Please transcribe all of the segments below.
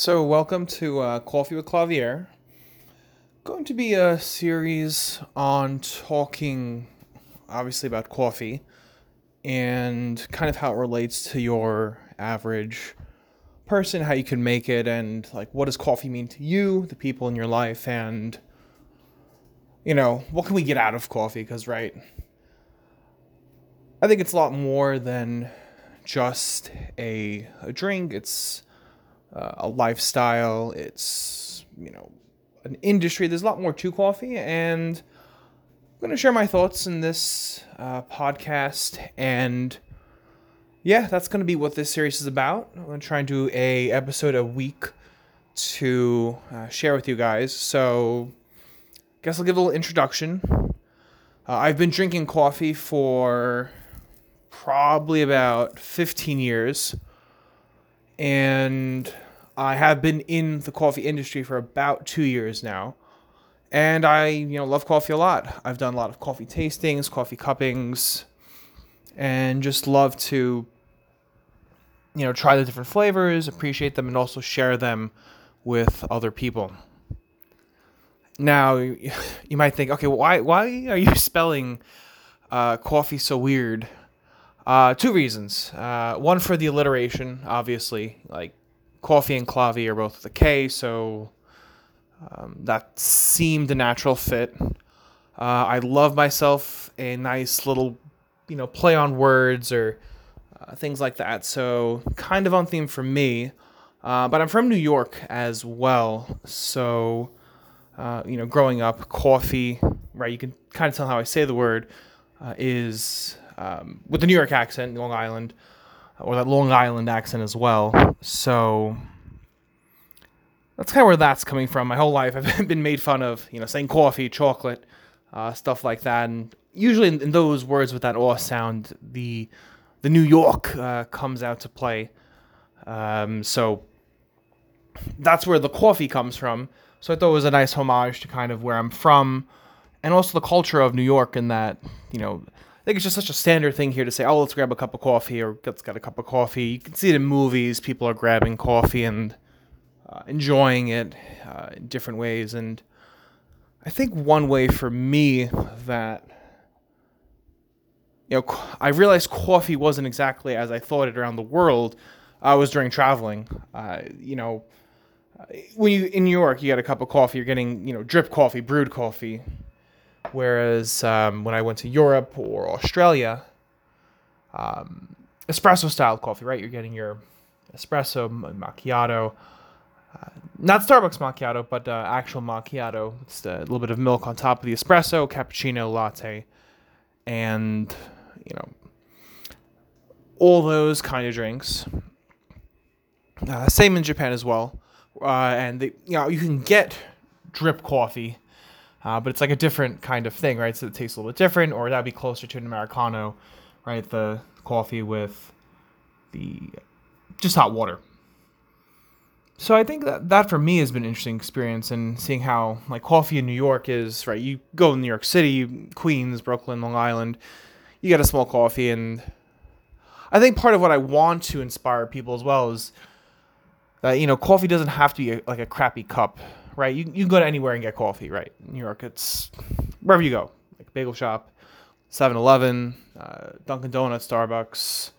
So, welcome to uh, Kawfee with Klavi. Going to be a series on talking, obviously, about coffee and kind of how it relates to your average person, how you can make it, and like what does coffee mean to you, the people in your life, and you know, what can we get out of coffee? Because, right, I think it's a lot more than just a, a drink. It's uh, a lifestyle. It's you know an industry. There's a lot more to coffee, and I'm going to share my thoughts in this uh, podcast. And yeah, that's going to be what this series is about. I'm going to try and do a episode a week to uh, share with you guys. So, guess I'll give a little introduction. Uh, I've been drinking coffee for probably about 15 years and I have been in the coffee industry for about two years now. And I, you know, love coffee a lot. I've done a lot of coffee tastings, coffee cuppings, and just love to, you know, try the different flavors, appreciate them, and also share them with other people. Now, you might think, okay, why why are you spelling uh, coffee so weird? Uh, two reasons. Uh, one for the alliteration, obviously. Like Kawfee and Klavi are both with a K, so um, that seemed a natural fit. Uh, I love myself a nice little, you know, play on words or uh, things like that. So kind of on theme for me. Uh, but I'm from New York as well, so uh, you know, growing up, coffee, right? You can kind of tell how I say the word is um, with the New York accent, Long Island, or that Long Island accent as well. So that's kind of where that's coming from. My whole life, I've been made fun of, you know, saying coffee, chocolate, uh, stuff like that. And usually in, in, those words with that aw sound, the the New York uh, comes out to play. Um, so that's where the coffee comes from. So I thought it was a nice homage to kind of where I'm from, and also the culture of New York, in that you know think it's just such a standard thing here to say, oh, let's grab a cup of coffee or let's get a cup of coffee. You can see it in movies. People are grabbing coffee and uh, enjoying it uh, in different ways. And I think one way for me that, you know, I realized coffee wasn't exactly as I thought it around the world uh, was during traveling. Uh, you know, when you in New York, you get a cup of coffee, you're getting, you know, drip coffee, brewed coffee Whereas um, when I went to Europe or Australia, um, espresso style coffee, right? You're getting your espresso macchiato, uh, not Starbucks macchiato, but uh, actual macchiato. It's a little bit of milk on top of the espresso, cappuccino, latte, and you know all those kind of drinks. Uh, same in Japan as well, uh, and you know you can get drip coffee uh, but it's like a different kind of thing, right? So it tastes a little bit different, or that'd be closer to an Americano, right? The coffee with the just hot water. So I think that that for me has been an interesting experience and seeing how like coffee in New York is, right? You go in New York City, Queens, Brooklyn, Long Island, you get a small coffee and I think part of what I want to inspire people as well is that you know coffee doesn't have to be a, like a crappy cup right? You, you can go to anywhere and get coffee, right? In New York, it's wherever you go, like bagel shop, 7 Eleven, uh, Dunkin' Donuts, Starbucks,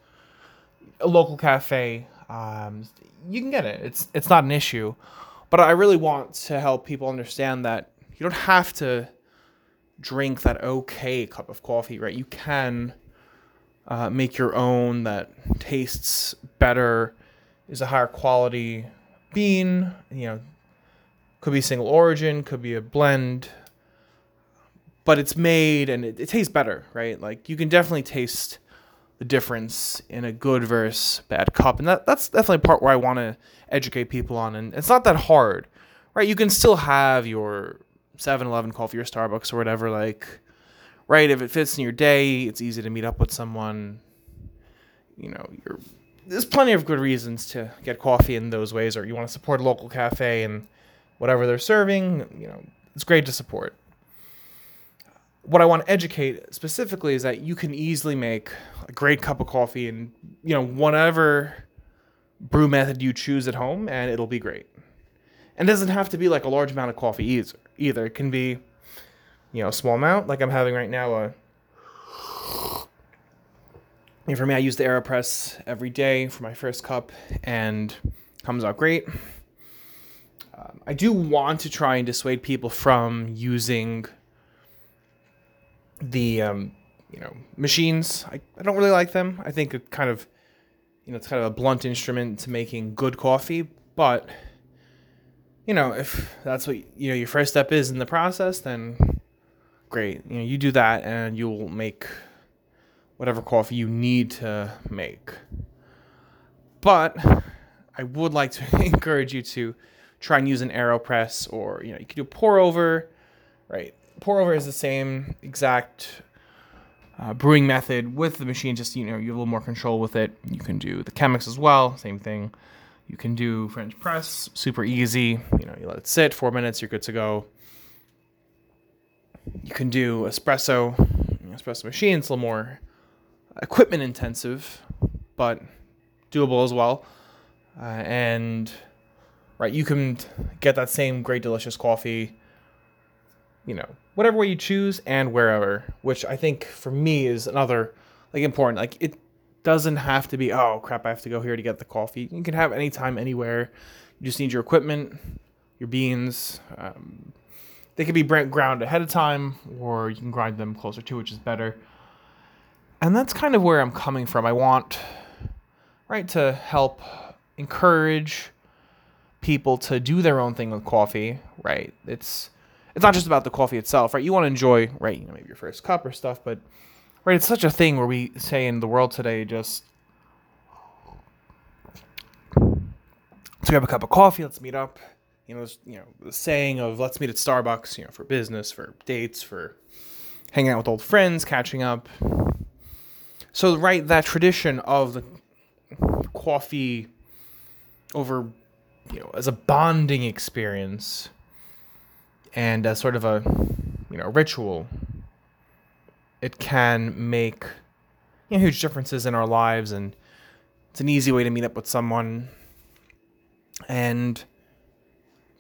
a local cafe. Um, you can get it. It's, it's not an issue. But I really want to help people understand that you don't have to drink that okay cup of coffee, right? You can uh, make your own that tastes better, is a higher quality bean, you know, could be single origin, could be a blend, but it's made and it, it tastes better, right? Like you can definitely taste the difference in a good versus bad cup, and that that's definitely part where I want to educate people on. And it's not that hard, right? You can still have your 7-Eleven coffee or Starbucks or whatever, like, right? If it fits in your day, it's easy to meet up with someone. You know, there's plenty of good reasons to get coffee in those ways, or you want to support a local cafe and whatever they're serving, you know, it's great to support. What I want to educate specifically is that you can easily make a great cup of coffee and you know, whatever brew method you choose at home, and it'll be great. And it doesn't have to be like a large amount of coffee either. Either it can be, you know, a small amount, like I'm having right now. A and for me, I use the Aeropress every day for my first cup, and comes out great. Um, I do want to try and dissuade people from using the um, you know machines. I, I don't really like them. I think it kind of you know it's kind of a blunt instrument to making good coffee, but you know if that's what you know your first step is in the process, then great. You know you do that and you'll make whatever coffee you need to make. But I would like to encourage you to try and use an AeroPress or you know you can do pour over, right? Pour over is the same exact uh, brewing method with the machine. Just you know you have a little more control with it. You can do the Chemex as well, same thing. You can do French press, super easy. You know you let it sit four minutes, you're good to go. You can do espresso, espresso machine. It's a little more equipment intensive, but doable as well. Uh, and right, you can get that same great delicious coffee, you know, whatever way you choose and wherever. Which I think for me is another like important. Like it doesn't have to be oh crap, I have to go here to get the coffee. You can have anytime, anywhere. You just need your equipment, your beans. Um, they can be ground ahead of time, or you can grind them closer to, which is better and that's kind of where I'm coming from. I want, right, to help encourage people to do their own thing with coffee, right? It's it's not just about the coffee itself, right? You want to enjoy, right, you know, maybe your first cup or stuff, but right, it's such a thing where we say in the world today just let's grab a cup of coffee, let's meet up. You know, you know, the saying of let's meet at Starbucks, you know, for business, for dates, for hanging out with old friends, catching up. So right, that tradition of the coffee over, you know, as a bonding experience and as sort of a, you know, ritual, it can make you know, huge differences in our lives, and it's an easy way to meet up with someone and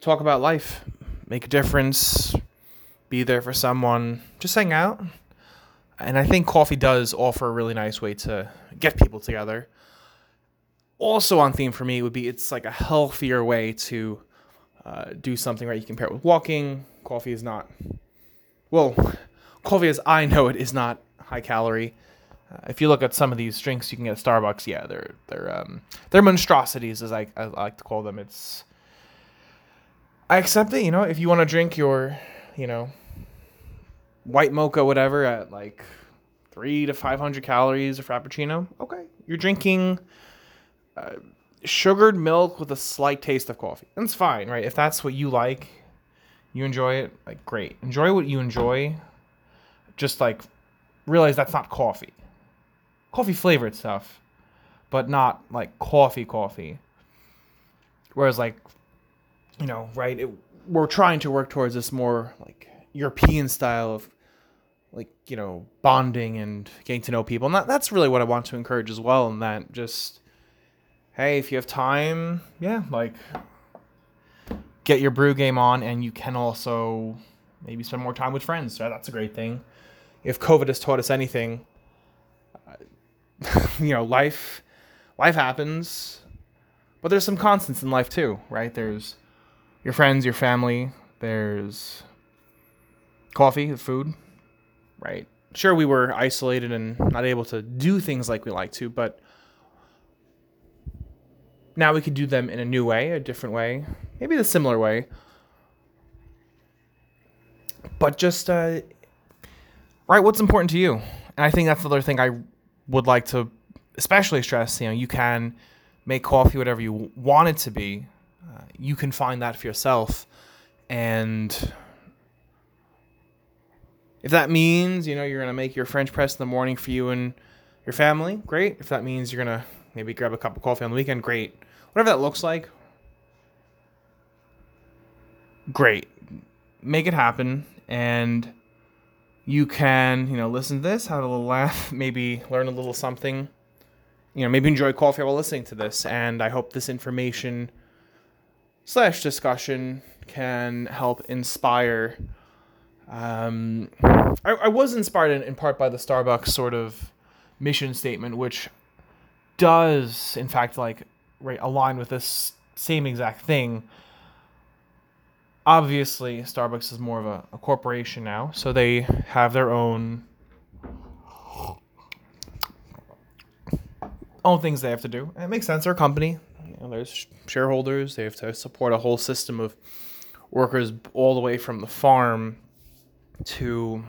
talk about life, make a difference, be there for someone, just hang out and I think coffee does offer a really nice way to get people together. Also on theme for me would be it's like a healthier way to uh, do something right. You compare it with walking. Coffee is not well, coffee as I know it is not high calorie. Uh, if you look at some of these drinks you can get at Starbucks, yeah, they're they're um, they're monstrosities as I, I like to call them. It's I accept it. You know, if you want to drink your, you know, white mocha, whatever, at like three to 500 calories a frappuccino. Okay. You're drinking sugared milk with a slight taste of coffee. That's fine, right? If that's what you like, you enjoy it, like great. Enjoy what you enjoy. Just like realize that's not coffee. Coffee flavored stuff, but not like coffee coffee. Whereas like, you know, right? It, we're trying to work towards this more like European style of like you know bonding and getting to know people and that, that's really what i want to encourage as well and that just hey if you have time yeah like get your brew game on and you can also maybe spend more time with friends. That's a great thing. If covid has taught us anything uh, you know life life happens but there's some constants in life too right? There's your friends your family there's coffee the food right? Sure, we were isolated and not able to do things like we like to, but now we could do them in a new way, a different way, maybe a similar way. But just, uh, right, what's important to you? And I think that's the other thing I would like to especially stress. You know, you can make coffee whatever you want it to be. Uh, you can find that for yourself. And if that means, you know, you're going to make your French press in the morning for you and your family, great. If that means you're going to maybe grab a cup of coffee on the weekend, great. Whatever that looks like, great. Make it happen. And you can, you know, listen to this, have a little laugh, maybe learn a little something, you know, maybe enjoy coffee while listening to this. And I hope this information slash discussion can help inspire. Um, I, I was inspired in, in part by the Starbucks sort of mission statement, which does, in fact, like right align with this same exact thing. Obviously, Starbucks is more of a, a corporation now, so they have their own own things they have to do. And it makes sense. They're a company. You know, there's shareholders. They have to support a whole system of workers all the way from the farm to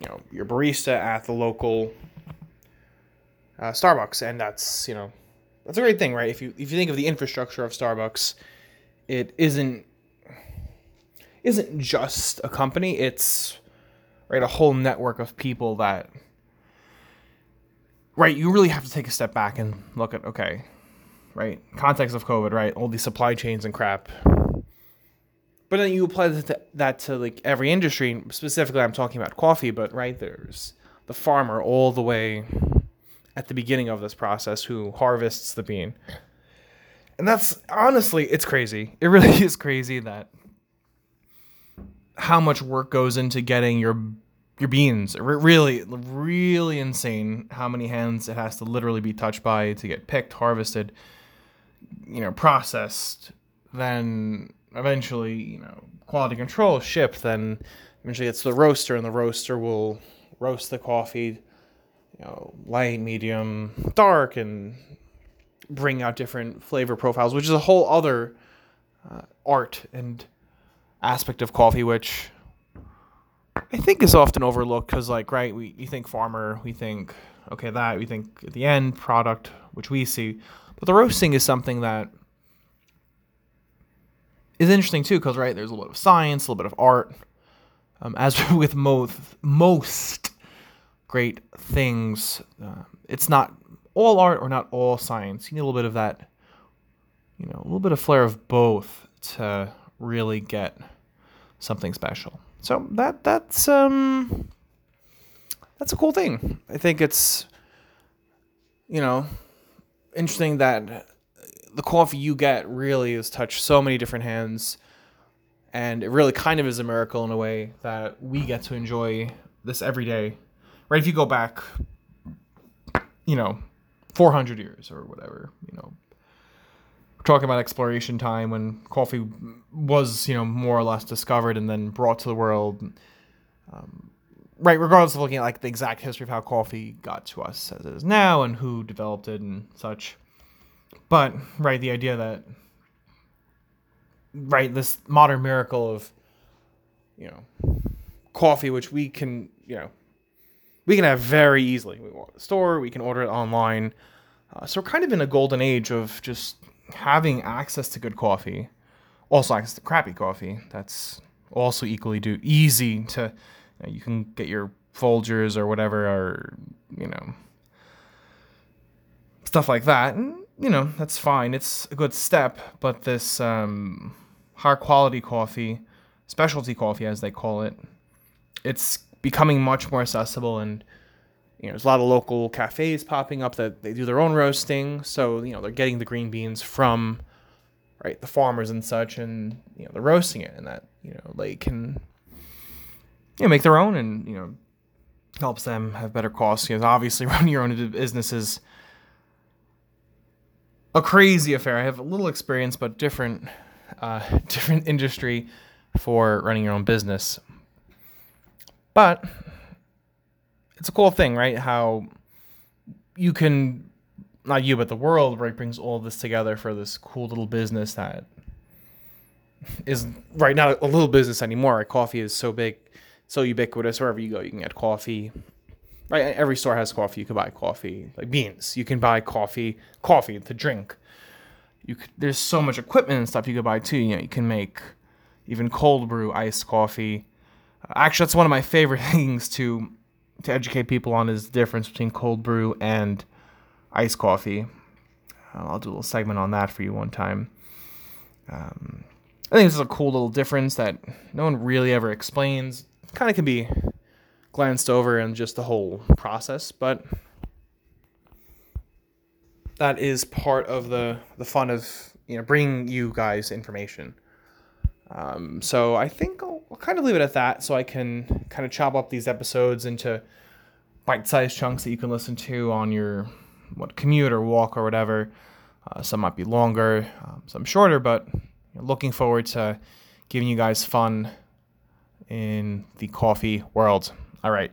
you know your barista at the local uh, Starbucks, and that's you know that's a great thing, right? If you if you think of the infrastructure of Starbucks, it isn't isn't just a company. It's right a whole network of people that right you really have to take a step back and look at okay right context of covid right all these supply chains and crap but then you apply that to, that to like every industry specifically i'm talking about coffee but right there's the farmer all the way at the beginning of this process who harvests the bean. And that's honestly it's crazy. It really is crazy that how much work goes into getting your your beans. really, really insane how many hands it has to literally be touched by to get picked, harvested, you know, processed, then eventually, you know, quality control shipped, then eventually it's the roaster, and the roaster will roast the coffee, you know, light, medium, dark, and bring out different flavor profiles, which is a whole other uh, art and aspect of coffee, which I think is often overlooked because, like, right, we you think farmer, we think okay that we think at the end product, which we see, but the roasting is something that is interesting too because right there's a little bit of science, a little bit of art. Um, as with most most great things, uh, it's not all art or not all science. You need a little bit of that, you know, a little bit of flair of both to really get something special. So that that's um that's a cool thing. I think it's you know interesting that the coffee you get really has touched so many different hands and it really kind of is a miracle in a way that we get to enjoy this every day. Right if you go back you know 400 years or whatever, you know, we're talking about exploration time when coffee was, you know, more or less discovered and then brought to the world. Um, right, regardless of looking at like the exact history of how coffee got to us as it is now and who developed it and such. But right, the idea that right this modern miracle of you know coffee, which we can you know we can have very easily. We walk to the store, we can order it online. Uh, so we're kind of in a golden age of just having access to good coffee, also access to crappy coffee, that's also equally do easy to. You, know, you can get your Folgers or whatever, or you know, stuff like that, and you know that's fine. It's a good step, but this um, quality coffee, specialty coffee as they call it, it's becoming much more accessible and you know, there's a lot of local cafes popping up that they do their own roasting. So, you know, they're getting the green beans from right the farmers and such and you know, they're roasting it and that, you know, they can you know, make their own and, you know, helps them have better costs. Because obviously running your own business is a crazy affair. I have a little experience but different uh, different industry for running your own business. But it's a cool thing, right? How you can not you but the world right brings all this together for this cool little business that is right now a little business anymore. Right? Coffee is so big, so ubiquitous. Wherever you go, you can get coffee. Right, every store has coffee. You can buy coffee, like beans. You can buy coffee, coffee to drink. You could, there's so much equipment and stuff you could buy too. You know, you can make even cold brew iced coffee. Actually, that's one of my favorite things to to educate people on is the difference between cold brew and iced coffee. Uh, I'll do a little segment on that for you one time. Um, I think this is a cool little difference that no one really ever explains. Kind of can be glanced over in just the whole process, but that is part of the the fun of you know bringing you guys information. Um, so I think I'll, I'll kind of leave it at that, so I can kind of chop up these episodes into bite-sized chunks that you can listen to on your what commute or walk or whatever. Uh, some might be longer, um, some shorter, but looking forward to giving you guys fun in the coffee world. All right.